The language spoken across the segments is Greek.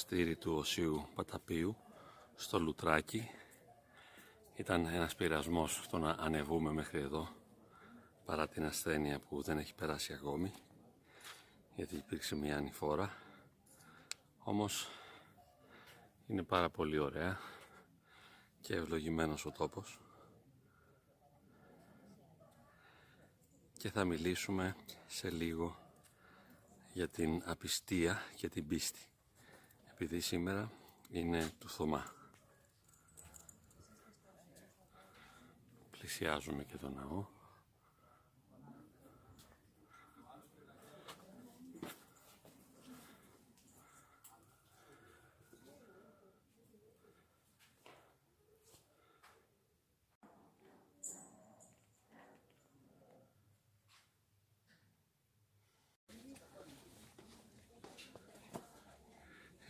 Είμαστε στο μοναστήρι του Οσίου Παταπίου, στο Λουτράκι. Ήταν ένας πειρασμός στο να ανεβούμε μέχρι εδώ, παρά την ασθένεια που δεν έχει περάσει ακόμη, γιατί υπήρξε μια ανηφόρα. Όμως είναι πάρα πολύ ωραία και ευλογημένος ο τόπος. Και θα μιλήσουμε σε λίγο για την απιστία και την πίστη επειδή σήμερα είναι του Θωμά. Πλησιάζουμε και τον ναό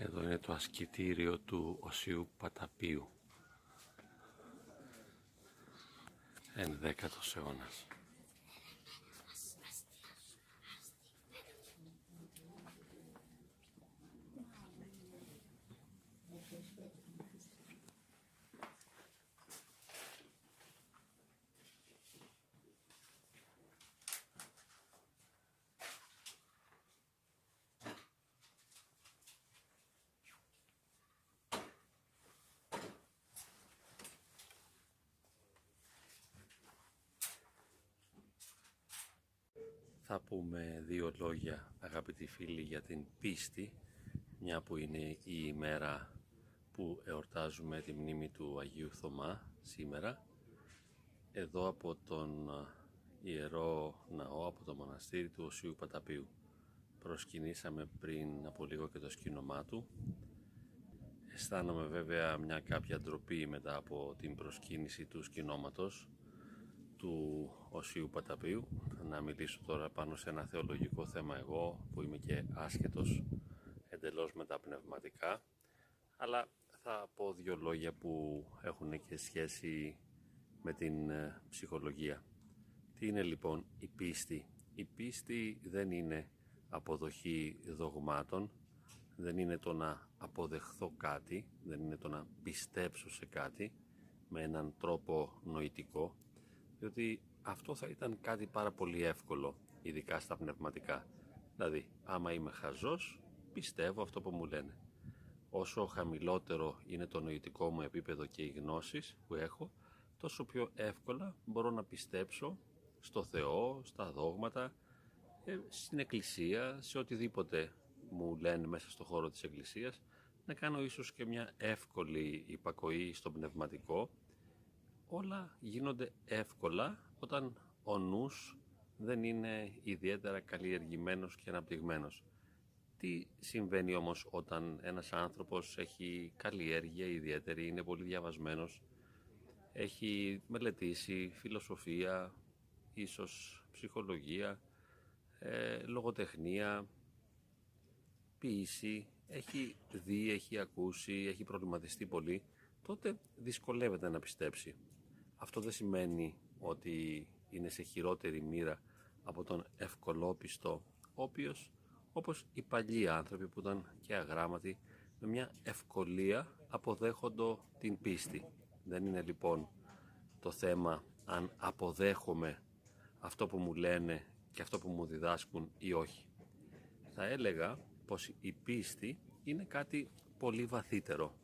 Εδώ είναι το ασκητήριο του Οσίου Παταπίου. Ενδέκατος αιώνας. Θα πούμε δύο λόγια αγαπητοί φίλοι για την πίστη μια που είναι η ημέρα που εορτάζουμε τη μνήμη του Αγίου Θωμά σήμερα εδώ από τον Ιερό Ναό, από το μοναστήρι του Οσίου Παταπίου. Προσκυνήσαμε πριν από λίγο και το σκήνομά του. Αισθάνομαι βέβαια μια κάποια ντροπή μετά από την προσκύνηση του σκηνόματος του Οσίου Παταπίου να μιλήσω τώρα πάνω σε ένα θεολογικό θέμα εγώ που είμαι και άσχετος εντελώς με τα πνευματικά αλλά θα πω δύο λόγια που έχουν και σχέση με την ε, ψυχολογία. Τι είναι λοιπόν η πίστη; Η πίστη δεν είναι αποδοχή δογμάτων, δεν είναι το να αποδεχθώ κάτι, δεν είναι το να πιστέψω σε κάτι με έναν τρόπο νοητικό, διότι αυτό θα ήταν κάτι πάρα πολύ εύκολο, ειδικά στα πνευματικά. Δηλαδή, άμα είμαι χαζός, πιστεύω αυτό που μου λένε. Όσο χαμηλότερο είναι το νοητικό μου επίπεδο και οι γνώσεις που έχω, τόσο πιο εύκολα μπορώ να πιστέψω στο Θεό, στα δόγματα, ε, στην Εκκλησία, σε οτιδήποτε μου λένε μέσα στο χώρο της Εκκλησίας, να κάνω ίσως και μια εύκολη υπακοή στο πνευματικό όλα γίνονται εύκολα όταν ο νους δεν είναι ιδιαίτερα καλλιεργημένος και αναπτυγμένος. Τι συμβαίνει όμως όταν ένας άνθρωπος έχει καλλιέργεια ιδιαίτερη, είναι πολύ διαβασμένος, έχει μελετήσει φιλοσοφία, ίσως ψυχολογία, ε, λογοτεχνία, ποίηση, έχει δει, έχει ακούσει, έχει προβληματιστεί πολύ, τότε δυσκολεύεται να πιστέψει. Αυτό δεν σημαίνει ότι είναι σε χειρότερη μοίρα από τον ευκολόπιστο, ο οποίος, όπως οι παλιοί άνθρωποι που ήταν και αγράμματοι, με μια ευκολία αποδέχοντο την πίστη. Δεν είναι λοιπόν το θέμα αν αποδέχομαι αυτό που μου λένε και αυτό που μου διδάσκουν ή όχι. Θα έλεγα πως η πίστη είναι κάτι πολύ βαθύτερο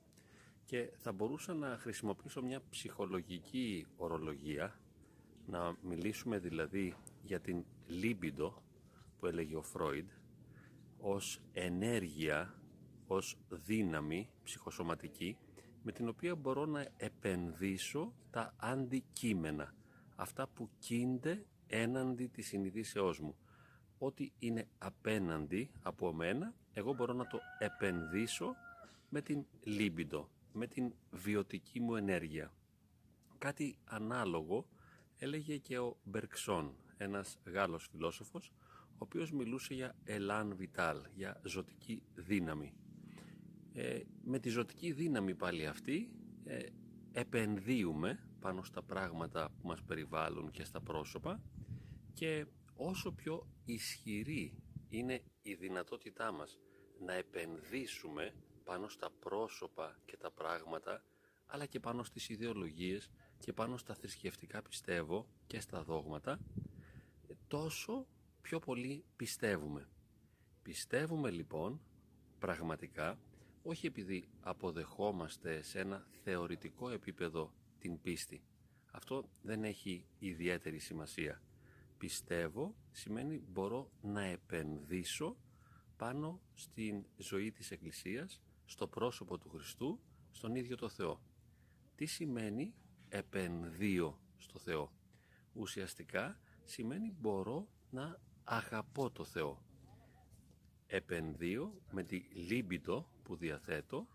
και θα μπορούσα να χρησιμοποιήσω μια ψυχολογική ορολογία να μιλήσουμε δηλαδή για την λίμπιντο που έλεγε ο Φρόιντ ως ενέργεια, ως δύναμη ψυχοσωματική με την οποία μπορώ να επενδύσω τα αντικείμενα αυτά που κίνται έναντι της συνειδήσεώς μου. Ό,τι είναι απέναντι από μένα εγώ μπορώ να το επενδύσω με την λίμπιντο με την βιωτική μου ενέργεια. Κάτι ανάλογο έλεγε και ο Μπερξόν, ένας Γάλλος φιλόσοφος, ο οποίος μιλούσε για ελάν βιτάλ, για ζωτική δύναμη. Ε, με τη ζωτική δύναμη πάλι αυτή ε, επενδύουμε πάνω στα πράγματα που μας περιβάλλουν και στα πρόσωπα και όσο πιο ισχυρή είναι η δυνατότητά μας να επενδύσουμε πάνω στα πρόσωπα και τα πράγματα, αλλά και πάνω στις ιδεολογίες και πάνω στα θρησκευτικά πιστεύω και στα δόγματα, τόσο πιο πολύ πιστεύουμε. Πιστεύουμε λοιπόν πραγματικά, όχι επειδή αποδεχόμαστε σε ένα θεωρητικό επίπεδο την πίστη. Αυτό δεν έχει ιδιαίτερη σημασία. Πιστεύω σημαίνει μπορώ να επενδύσω πάνω στην ζωή της Εκκλησίας, στο πρόσωπο του Χριστού, στον ίδιο το Θεό. Τι σημαίνει επενδύω στο Θεό; Ουσιαστικά σημαίνει μπορώ να αγαπώ το Θεό. Επενδύω με τη λίμπητο που διαθέτω,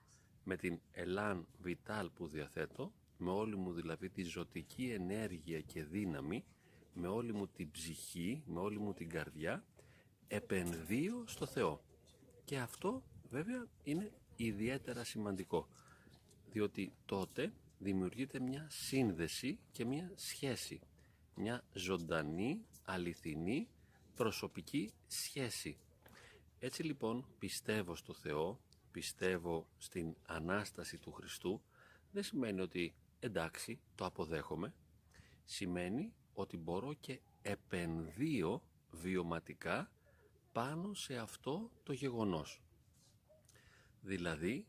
με την ελάν βιτάλ που διαθέτω, με όλη μου δηλαδή τη ζωτική ενέργεια και δύναμη, με όλη μου την ψυχή, με όλη μου την καρδιά, επενδύω στο Θεό. Και αυτό βέβαια είναι ιδιαίτερα σημαντικό, διότι τότε δημιουργείται μια σύνδεση και μια σχέση, μια ζωντανή, αληθινή, προσωπική σχέση. Έτσι λοιπόν πιστεύω στο Θεό, πιστεύω στην Ανάσταση του Χριστού, δεν σημαίνει ότι εντάξει το αποδέχομαι, σημαίνει ότι μπορώ και επενδύω βιωματικά πάνω σε αυτό το γεγονός. Δηλαδή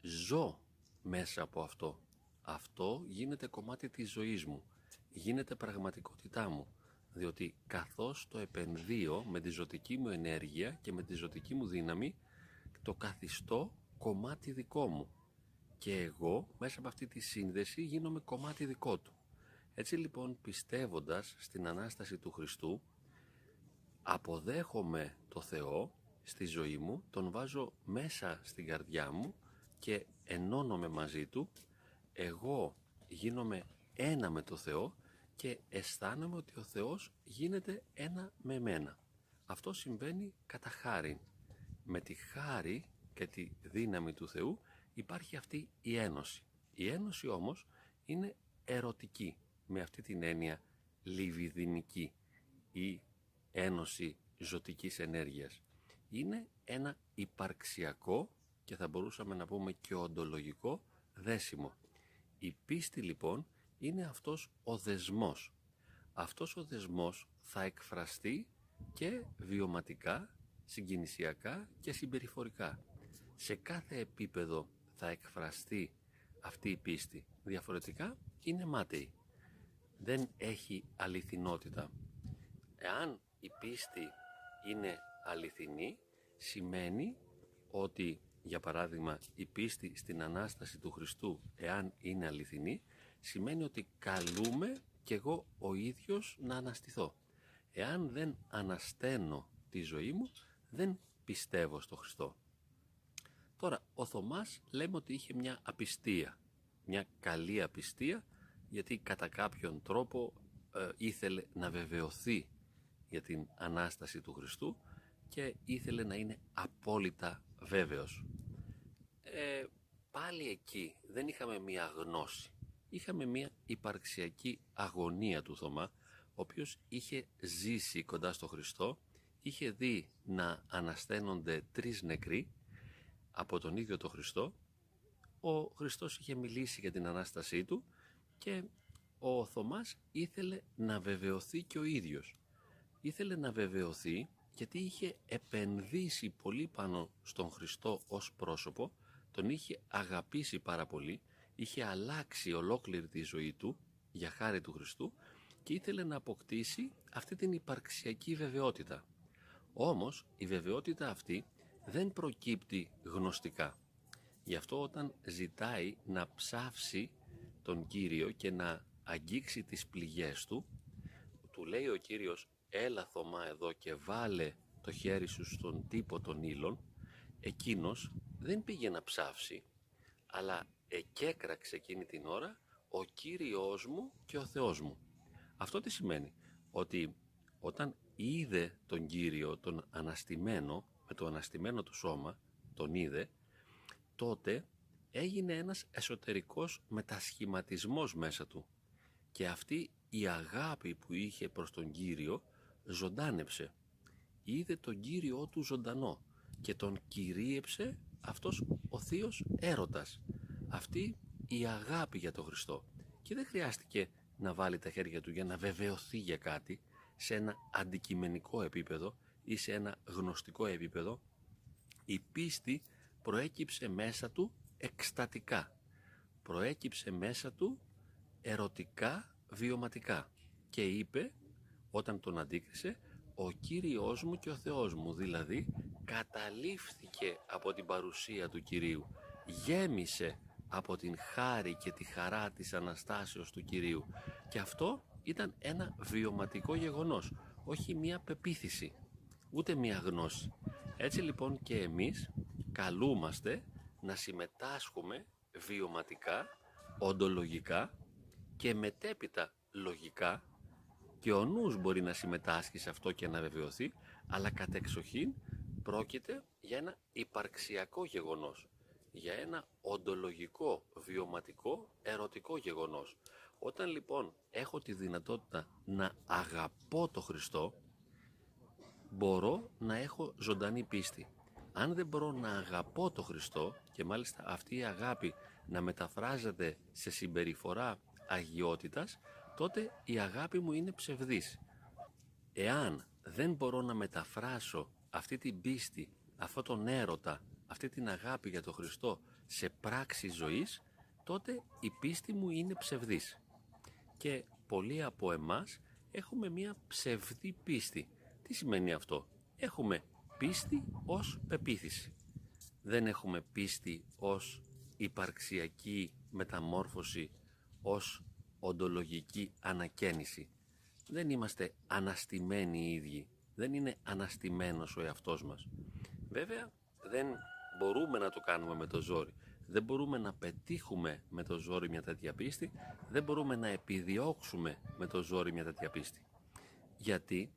ζω μέσα από αυτό. Αυτό γίνεται κομμάτι της ζωής μου, γίνεται πραγματικότητά μου, διότι καθώς το επενδύω με τη ζωτική μου ενέργεια και με τη ζωτική μου δύναμη, το καθιστώ κομμάτι δικό μου και εγώ μέσα από αυτή τη σύνδεση γίνομαι κομμάτι δικό του. Έτσι λοιπόν πιστεύοντας στην Ανάσταση του Χριστού αποδέχομαι το Θεό στη ζωή μου, τον βάζω μέσα στην καρδιά μου και ενώνομαι μαζί Του, εγώ γίνομαι ένα με το Θεό και αισθάνομαι ότι ο Θεός γίνεται ένα με μένα. Αυτό συμβαίνει κατά χάρη. Με τη χάρη και τη δύναμη του Θεού υπάρχει αυτή η ένωση. Η ένωση όμως είναι ερωτική, με αυτή την έννοια λιβιδινική ή ένωση ζωτικής ενέργειας. Είναι ένα υπαρξιακό και θα μπορούσαμε να πούμε και οντολογικό δέσιμο. Η πίστη λοιπόν είναι αυτός ο δεσμός. Αυτός ο δεσμός θα εκφραστεί και βιωματικά, συγκινησιακά και συμπεριφορικά. Σε κάθε επίπεδο θα εκφραστεί αυτή η πίστη. Διαφορετικά είναι μάταιη. Δεν έχει αληθινότητα. Εάν η πίστη είναι αληθινή, σημαίνει ότι, για παράδειγμα, η πίστη στην Ανάσταση του Χριστού, εάν είναι αληθινή, σημαίνει ότι καλούμε και εγώ ο ίδιος να αναστηθώ. Εάν δεν ανασταίνω τη ζωή μου, δεν πιστεύω στο Χριστό. Τώρα, ο Θωμάς λέμε ότι είχε μια απιστία, μια καλή απιστία, γιατί κατά κάποιον τρόπο ε, ήθελε να βεβαιωθεί για την Ανάσταση του Χριστού και ήθελε να είναι απόλυτα βέβαιος. Ε, πάλι εκεί δεν είχαμε μια γνώση. Είχαμε μια υπαρξιακή αγωνία του Θωμά, ο οποίος είχε ζήσει κοντά στο Χριστό, είχε δει να ανασταίνονται τρεις νεκροί από τον ίδιο τον Χριστό. Ο Χριστός είχε μιλήσει για την Ανάστασή του και ο Θωμάς ήθελε να βεβαιωθεί και ο ίδιος. Ήθελε να βεβαιωθεί γιατί είχε επενδύσει πολύ πάνω στον Χριστό ως πρόσωπο, τον είχε αγαπήσει πάρα πολύ, είχε αλλάξει ολόκληρη τη ζωή του για χάρη του Χριστού και ήθελε να αποκτήσει αυτή την υπαρξιακή βεβαιότητα. Όμως η βεβαιότητα αυτή δεν προκύπτει γνωστικά. Γι' αυτό όταν ζητάει να ψάψει τον Κύριο και να αγγίξει τις πληγές του, του λέει ο Κύριος έλα Θωμά εδώ και βάλε το χέρι σου στον τύπο των ύλων, εκείνος δεν πήγε να ψάψει, αλλά εκέκραξε εκείνη την ώρα ο Κύριος μου και ο Θεός μου. Αυτό τι σημαίνει, ότι όταν είδε τον Κύριο, τον αναστημένο, με το αναστημένο του σώμα, τον είδε, τότε έγινε ένας εσωτερικός μετασχηματισμός μέσα του. Και αυτή η αγάπη που είχε προς τον Κύριο ζωντάνεψε. Είδε τον Κύριό του ζωντανό και τον κυρίεψε αυτός ο θείος έρωτας. Αυτή η αγάπη για τον Χριστό. Και δεν χρειάστηκε να βάλει τα χέρια του για να βεβαιωθεί για κάτι σε ένα αντικειμενικό επίπεδο ή σε ένα γνωστικό επίπεδο. Η πίστη προέκυψε μέσα του εκστατικά. Προέκυψε μέσα του ερωτικά βιωματικά. Και είπε όταν τον αντίκρισε ο Κύριος μου και ο Θεός μου, δηλαδή καταλήφθηκε από την παρουσία του Κυρίου, γέμισε από την χάρη και τη χαρά της Αναστάσεως του Κυρίου και αυτό ήταν ένα βιωματικό γεγονός, όχι μία πεποίθηση, ούτε μία γνώση. Έτσι λοιπόν και εμείς καλούμαστε να συμμετάσχουμε βιωματικά, οντολογικά και μετέπειτα λογικά και ο νους μπορεί να συμμετάσχει σε αυτό και να βεβαιωθεί, αλλά κατεξοχήν πρόκειται για ένα υπαρξιακό γεγονός, για ένα οντολογικό, βιωματικό, ερωτικό γεγονός. Όταν λοιπόν έχω τη δυνατότητα να αγαπώ το Χριστό, μπορώ να έχω ζωντανή πίστη. Αν δεν μπορώ να αγαπώ το Χριστό και μάλιστα αυτή η αγάπη να μεταφράζεται σε συμπεριφορά αγιότητας, τότε η αγάπη μου είναι ψευδής. Εάν δεν μπορώ να μεταφράσω αυτή την πίστη, αυτό τον έρωτα, αυτή την αγάπη για τον Χριστό σε πράξη ζωής, τότε η πίστη μου είναι ψευδής. Και πολλοί από εμάς έχουμε μία ψευδή πίστη. Τι σημαίνει αυτό; Έχουμε πίστη ως πεποίθηση. Δεν έχουμε πίστη ως υπαρξιακή μεταμόρφωση, ως οντολογική ανακαίνιση. Δεν είμαστε αναστημένοι οι ίδιοι. Δεν είναι αναστημένος ο εαυτός μας. Βέβαια δεν μπορούμε να το κάνουμε με το ζόρι. Δεν μπορούμε να πετύχουμε με το ζόρι μια τέτοια πίστη. Δεν μπορούμε να επιδιώξουμε με το ζόρι μια τέτοια πίστη. Γιατί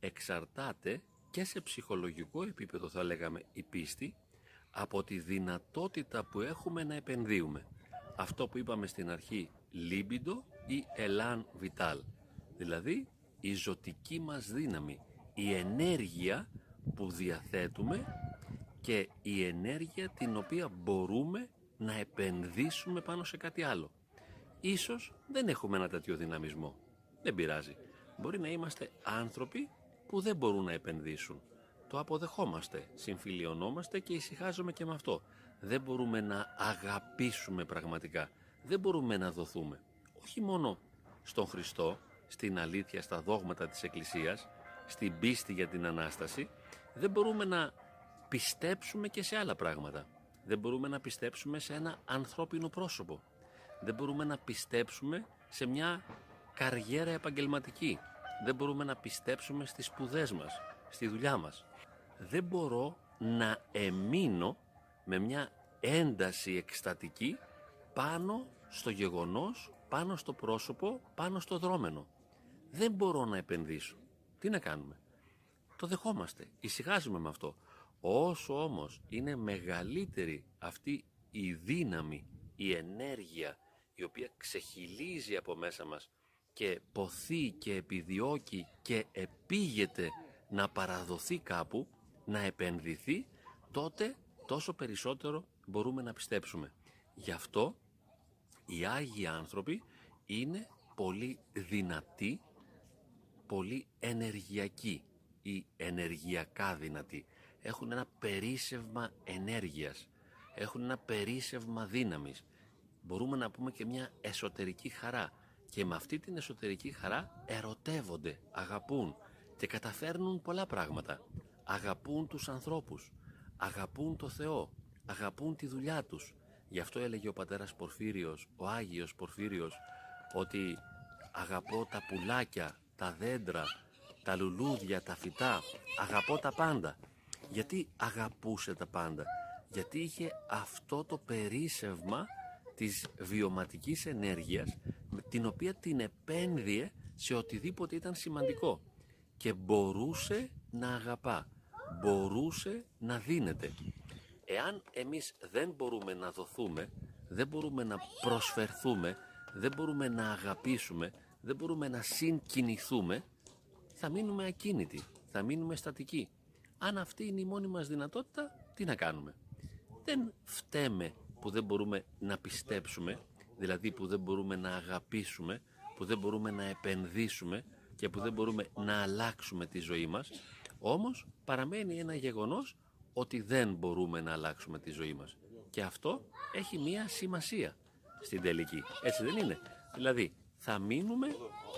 εξαρτάται και σε ψυχολογικό επίπεδο θα λέγαμε η πίστη από τη δυνατότητα που έχουμε να επενδύουμε. Αυτό που είπαμε στην αρχή libido ή elan vital, δηλαδή η ζωτική μας δύναμη, η ενέργεια που διαθέτουμε και η ενέργεια την οποία μπορούμε να επενδύσουμε πάνω σε κάτι άλλο. Ίσως δεν έχουμε ένα τέτοιο δυναμισμό. Δεν πειράζει. Μπορεί να είμαστε άνθρωποι που δεν μπορούν να επενδύσουν. Το αποδεχόμαστε, συμφιλιωνόμαστε και ησυχάζουμε και με αυτό. Δεν μπορούμε να αγαπήσουμε πραγματικά δεν μπορούμε να δοθούμε. Όχι μόνο στον Χριστό, στην αλήθεια, στα δόγματα της Εκκλησίας, στην πίστη για την Ανάσταση, δεν μπορούμε να πιστέψουμε και σε άλλα πράγματα. Δεν μπορούμε να πιστέψουμε σε ένα ανθρώπινο πρόσωπο. Δεν μπορούμε να πιστέψουμε σε μια καριέρα επαγγελματική. Δεν μπορούμε να πιστέψουμε στις σπουδές μας, στη δουλειά μας. Δεν μπορώ να εμείνω με μια ένταση εκστατική πάνω στο γεγονός, πάνω στο πρόσωπο, πάνω στο δρόμενο. Δεν μπορώ να επενδύσω. Τι να κάνουμε; Το δεχόμαστε. Ησυχάζουμε με αυτό. Όσο όμως είναι μεγαλύτερη αυτή η δύναμη, η ενέργεια η οποία ξεχυλίζει από μέσα μας και ποθεί και επιδιώκει και επίγεται να παραδοθεί κάπου, να επενδυθεί, τότε τόσο περισσότερο μπορούμε να πιστέψουμε. Γι' αυτό οι Άγιοι άνθρωποι είναι πολύ δυνατοί, πολύ ενεργειακοί ή ενεργειακά δυνατοί. Έχουν ένα περίσευμα ενέργειας, έχουν ένα περίσευμα δύναμης. Μπορούμε να πούμε και μια εσωτερική χαρά και με αυτή την εσωτερική χαρά ερωτεύονται, αγαπούν και καταφέρνουν πολλά πράγματα. Αγαπούν τους ανθρώπους, αγαπούν το Θεό, αγαπούν τη δουλειά τους, Γι' αυτό έλεγε ο πατέρας Πορφύριος, ο Άγιος Πορφύριος, ότι αγαπώ τα πουλάκια, τα δέντρα, τα λουλούδια, τα φυτά, αγαπώ τα πάντα. Γιατί αγαπούσε τα πάντα; Γιατί είχε αυτό το περίσευμα της βιωματικής ενέργειας την οποία την επένδυε σε οτιδήποτε ήταν σημαντικό και μπορούσε να αγαπά, μπορούσε να δίνεται. Εάν εμείς δεν μπορούμε να δοθούμε, δεν μπορούμε να προσφερθούμε, δεν μπορούμε να αγαπήσουμε, δεν μπορούμε να συγκινηθούμε, θα μείνουμε ακίνητοι, θα μείνουμε στατικοί. Αν αυτή είναι η μόνη μας δυνατότητα, τι να κάνουμε; Δεν φταίμε που δεν μπορούμε να πιστέψουμε, δηλαδή που δεν μπορούμε να αγαπήσουμε, που δεν μπορούμε να επενδύσουμε και που δεν μπορούμε να αλλάξουμε τη ζωή μας. Όμως παραμένει ένα γεγονός ότι δεν μπορούμε να αλλάξουμε τη ζωή μας. Και αυτό έχει μία σημασία στην τελική. Έτσι δεν είναι; Δηλαδή θα μείνουμε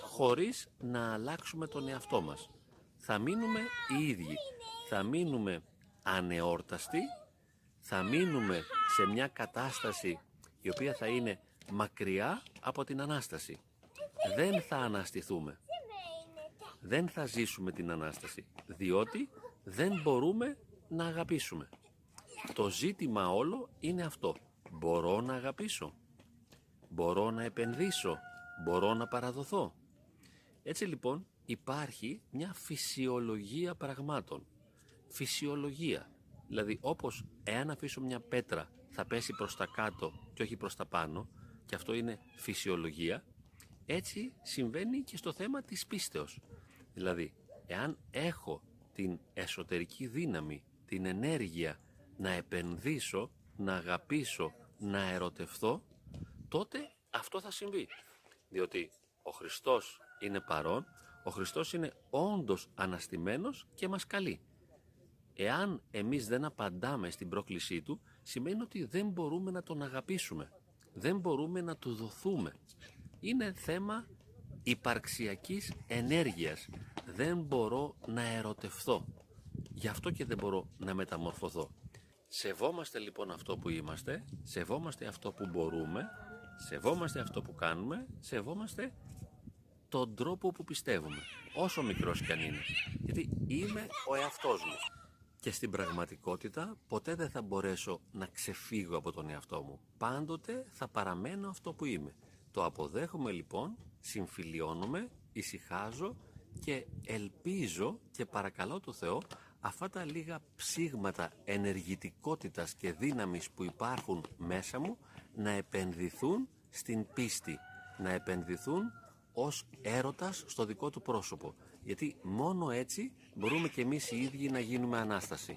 χωρίς να αλλάξουμε τον εαυτό μας. Θα μείνουμε οι ίδιοι. Θα μείνουμε ανεόρταστοι. Θα μείνουμε σε μια κατάσταση η οποία θα είναι μακριά από την Ανάσταση. Δεν θα αναστηθούμε. Δεν θα ζήσουμε την Ανάσταση. Διότι δεν μπορούμε να αγαπήσουμε. Το ζήτημα όλο είναι αυτό. Μπορώ να αγαπήσω. Μπορώ να επενδύσω. Μπορώ να παραδοθώ. Έτσι λοιπόν υπάρχει μια φυσιολογία πραγμάτων. Φυσιολογία. Δηλαδή όπως εάν αφήσω μια πέτρα θα πέσει προς τα κάτω και όχι προς τα πάνω και αυτό είναι φυσιολογία, έτσι συμβαίνει και στο θέμα της πίστεως. Δηλαδή, εάν έχω την εσωτερική δύναμη, την ενέργεια να επενδύσω, να αγαπήσω, να ερωτευθώ, τότε αυτό θα συμβεί. Διότι ο Χριστός είναι παρόν, ο Χριστός είναι όντως αναστημένος και μας καλεί. Εάν εμείς δεν απαντάμε στην πρόκλησή Του, σημαίνει ότι δεν μπορούμε να Τον αγαπήσουμε. Δεν μπορούμε να Του δοθούμε. Είναι θέμα υπαρξιακής ενέργειας. Δεν μπορώ να ερωτευθώ. Γι' αυτό και δεν μπορώ να μεταμορφωθώ. Σεβόμαστε λοιπόν αυτό που είμαστε, σεβόμαστε αυτό που μπορούμε, σεβόμαστε αυτό που κάνουμε, σεβόμαστε τον τρόπο που πιστεύουμε, όσο μικρός κι αν είναι. Γιατί είμαι ο εαυτός μου. Και στην πραγματικότητα ποτέ δεν θα μπορέσω να ξεφύγω από τον εαυτό μου. Πάντοτε θα παραμένω αυτό που είμαι. Το αποδέχομαι λοιπόν, συμφιλιώνομαι, ησυχάζω και ελπίζω και παρακαλώ το Θεό αυτά τα λίγα ψήγματα ενεργητικότητας και δύναμης που υπάρχουν μέσα μου να επενδυθούν στην πίστη, να επενδυθούν ως έρωτας στο δικό του πρόσωπο. Γιατί μόνο έτσι μπορούμε και εμείς οι ίδιοι να γίνουμε Ανάσταση.